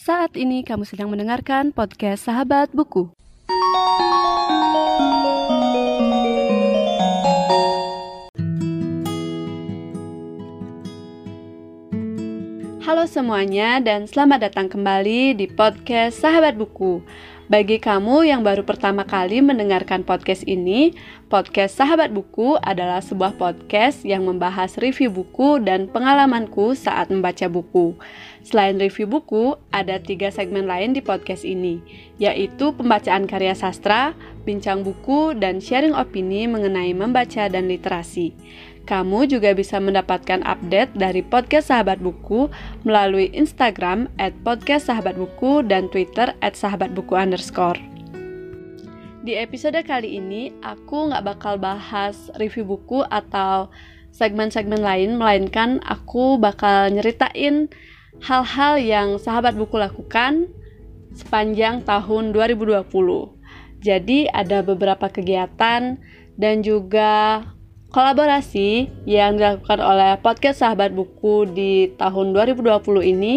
Saat ini kamu sedang mendengarkan podcast Sahabat Buku. Halo semuanya dan selamat datang kembali di podcast Sahabat Buku. Bagi kamu yang baru pertama kali mendengarkan podcast ini, podcast Sahabat Buku adalah sebuah podcast yang membahas review buku dan pengalamanku saat membaca buku. Selain review buku, ada tiga segmen lain di podcast ini, yaitu pembacaan karya sastra, bincang buku, dan sharing opini mengenai membaca dan literasi. Kamu juga bisa mendapatkan update dari podcast Sahabat Buku melalui Instagram at podcast Sahabat Buku dan Twitter at Sahabat Buku underscore. Di episode kali ini, aku nggak bakal bahas review buku atau segmen-segmen lain, melainkan aku bakal nyeritain hal-hal yang sahabat buku lakukan sepanjang tahun 2020. Jadi ada beberapa kegiatan dan juga kolaborasi yang dilakukan oleh podcast Sahabat Buku di tahun 2020 ini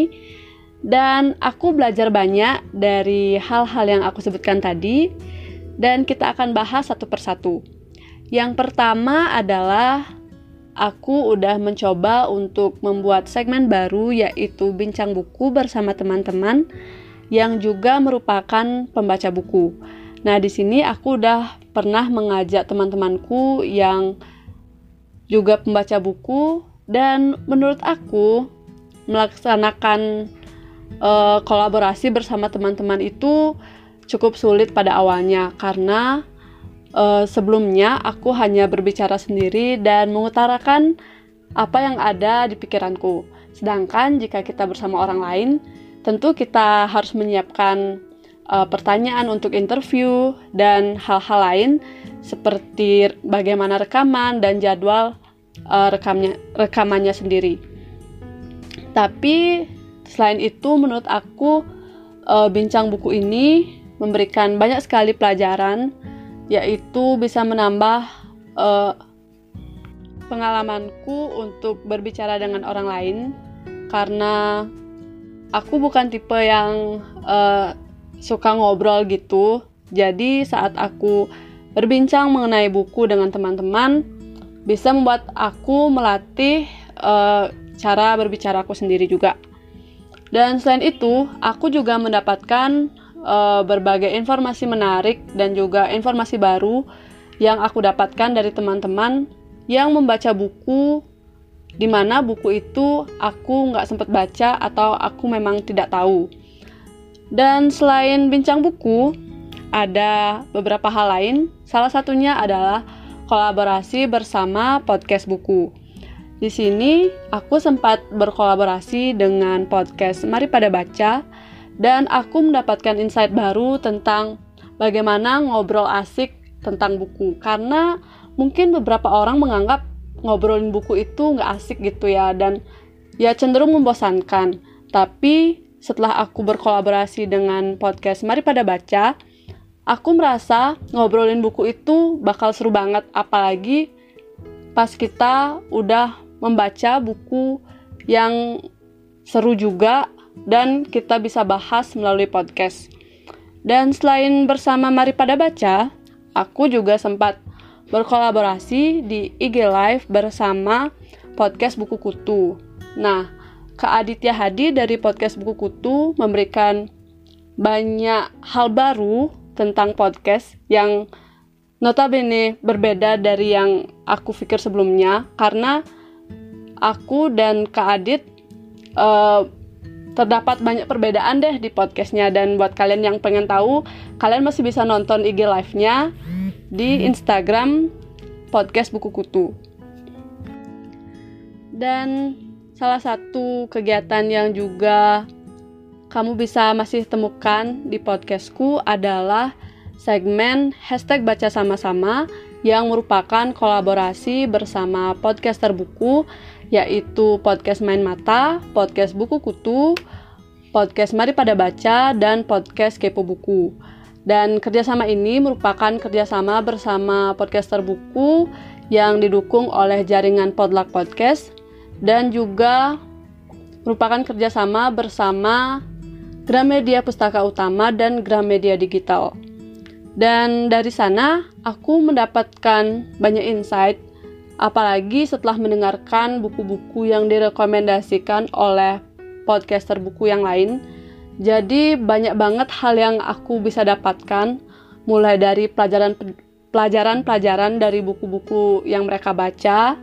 dan aku belajar banyak dari hal-hal yang aku sebutkan tadi dan kita akan bahas satu persatu. Yang pertama adalah aku udah mencoba untuk membuat segmen baru yaitu bincang buku bersama teman-teman yang juga merupakan pembaca buku. Nah, di sini aku udah pernah mengajak teman-temanku yang juga pembaca buku dan menurut aku melaksanakan uh, kolaborasi bersama teman-teman itu cukup sulit pada awalnya karena uh, sebelumnya aku hanya berbicara sendiri dan mengutarakan apa yang ada di pikiranku. Sedangkan jika kita bersama orang lain, tentu kita harus menyiapkan uh, pertanyaan untuk interview dan hal-hal lain seperti bagaimana rekaman dan jadwal uh, rekamnya rekamannya sendiri. Tapi selain itu menurut aku uh, bincang buku ini memberikan banyak sekali pelajaran yaitu bisa menambah uh, pengalamanku untuk berbicara dengan orang lain karena aku bukan tipe yang uh, suka ngobrol gitu. Jadi saat aku Berbincang mengenai buku dengan teman-teman bisa membuat aku melatih uh, cara berbicara aku sendiri juga. Dan selain itu, aku juga mendapatkan uh, berbagai informasi menarik dan juga informasi baru yang aku dapatkan dari teman-teman yang membaca buku di mana buku itu aku nggak sempat baca atau aku memang tidak tahu. Dan selain bincang buku, ada beberapa hal lain. Salah satunya adalah kolaborasi bersama podcast buku. Di sini aku sempat berkolaborasi dengan podcast Mari Pada Baca dan aku mendapatkan insight baru tentang bagaimana ngobrol asik tentang buku. Karena mungkin beberapa orang menganggap ngobrolin buku itu nggak asik gitu ya dan ya cenderung membosankan. Tapi setelah aku berkolaborasi dengan podcast Mari Pada Baca, aku merasa ngobrolin buku itu bakal seru banget apalagi pas kita udah membaca buku yang seru juga dan kita bisa bahas melalui podcast. Dan selain bersama Mari Pada Baca, aku juga sempat berkolaborasi di IG Live bersama podcast Buku Kutu. Nah, Kak Aditya Hadi dari podcast Buku Kutu memberikan banyak hal baru tentang podcast yang notabene berbeda dari yang aku pikir sebelumnya karena aku dan Kak Adit uh, terdapat banyak perbedaan deh di podcastnya. Dan buat kalian yang pengen tahu kalian masih bisa nonton IG live-nya di Instagram podcast buku kutu. Dan salah satu kegiatan yang juga kamu bisa masih temukan di podcastku adalah segmen hashtag baca sama-sama yang merupakan kolaborasi bersama podcaster buku yaitu podcast Main Mata, podcast Buku Kutu, podcast Mari Pada Baca, dan podcast Kepo Buku. Dan kerjasama ini merupakan kerjasama bersama podcaster buku yang didukung oleh jaringan Podluck Podcast dan juga merupakan kerjasama bersama Gramedia Pustaka Utama dan Gramedia Digital. Dan dari sana aku mendapatkan banyak insight apalagi setelah mendengarkan buku-buku yang direkomendasikan oleh podcaster buku yang lain. Jadi banyak banget hal yang aku bisa dapatkan mulai dari pelajaran pelajaran-pelajaran dari buku-buku yang mereka baca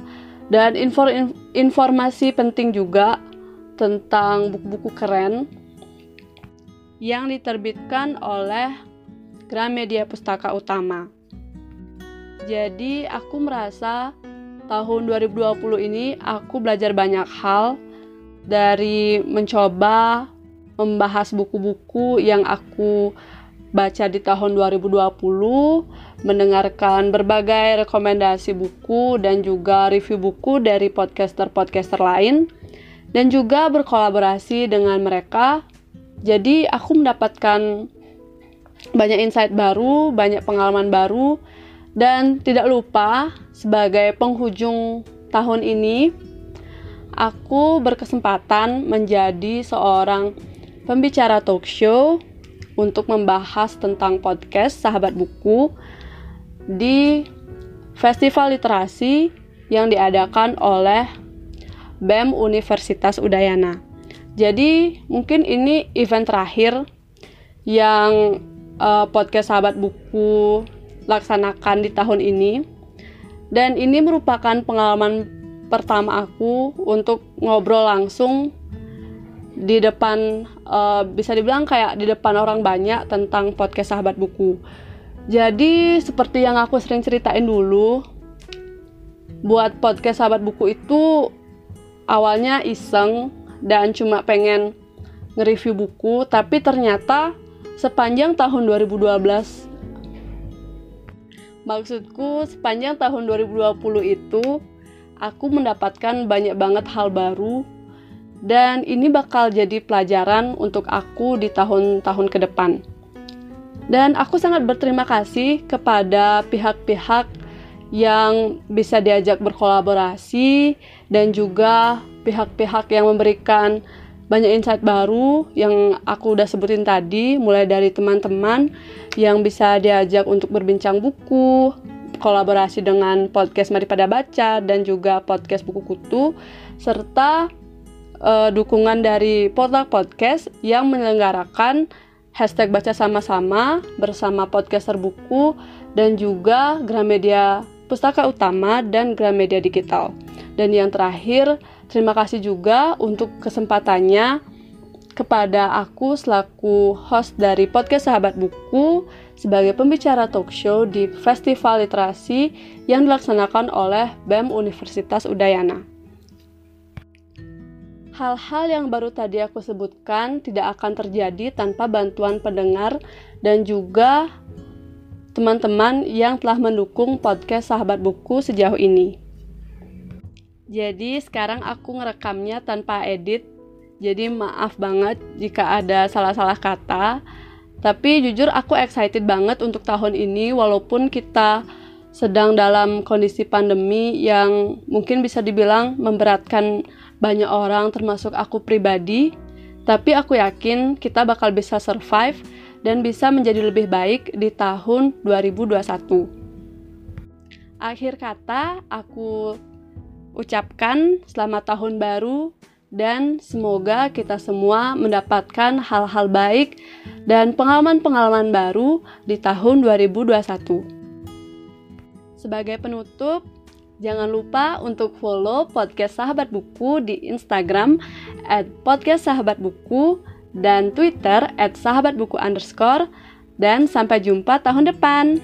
dan info, informasi penting juga tentang buku-buku keren yang diterbitkan oleh Gramedia Pustaka Utama. Jadi aku merasa tahun 2020 ini aku belajar banyak hal dari mencoba membahas buku-buku yang aku baca di tahun 2020, mendengarkan berbagai rekomendasi buku dan juga review buku dari podcaster-podcaster lain, dan juga berkolaborasi dengan mereka. Jadi, aku mendapatkan banyak insight baru, banyak pengalaman baru, dan tidak lupa sebagai penghujung tahun ini, aku berkesempatan menjadi seorang pembicara talk show untuk membahas tentang podcast Sahabat Buku di Festival Literasi yang diadakan oleh BEM Universitas Udayana. Jadi, mungkin ini event terakhir yang uh, podcast Sahabat Buku laksanakan di tahun ini. Dan ini merupakan pengalaman pertama aku untuk ngobrol langsung di depan uh, bisa dibilang kayak di depan orang banyak tentang podcast sahabat buku. Jadi seperti yang aku sering ceritain dulu, buat podcast sahabat buku itu awalnya iseng dan cuma pengen nge-review buku, tapi ternyata sepanjang tahun 2012 Maksudku sepanjang tahun 2020 itu aku mendapatkan banyak banget hal baru dan ini bakal jadi pelajaran untuk aku di tahun-tahun ke depan. Dan aku sangat berterima kasih kepada pihak-pihak yang bisa diajak berkolaborasi dan juga pihak-pihak yang memberikan banyak insight baru yang aku udah sebutin tadi, mulai dari teman-teman yang bisa diajak untuk berbincang buku, kolaborasi dengan podcast Mari Pada Baca dan juga podcast Buku Kutu, serta uh, dukungan dari portal podcast yang menyelenggarakan hashtag baca sama-sama bersama podcaster buku dan juga Gramedia Pustaka Utama dan Gramedia Digital. Dan yang terakhir, terima kasih juga untuk kesempatannya kepada aku selaku host dari podcast Sahabat Buku sebagai pembicara talk show di Festival Literasi yang dilaksanakan oleh BEM Universitas Udayana. Hal-hal yang baru tadi aku sebutkan tidak akan terjadi tanpa bantuan pendengar dan juga teman-teman yang telah mendukung podcast Sahabat Buku sejauh ini. Jadi sekarang aku ngerekamnya tanpa edit, jadi maaf banget jika ada salah-salah kata. Tapi jujur aku excited banget untuk tahun ini walaupun kita sedang dalam kondisi pandemi yang mungkin bisa dibilang memberatkan banyak orang termasuk aku pribadi, tapi aku yakin kita bakal bisa survive dan bisa menjadi lebih baik di tahun 2021. Akhir kata, aku ucapkan selamat tahun baru dan semoga kita semua mendapatkan hal-hal baik dan pengalaman-pengalaman baru di tahun 2021. Sebagai penutup, Jangan lupa untuk follow podcast Sahabat Buku di Instagram at podcast Sahabat Buku dan Twitter at sahabat buku underscore dan sampai jumpa tahun depan.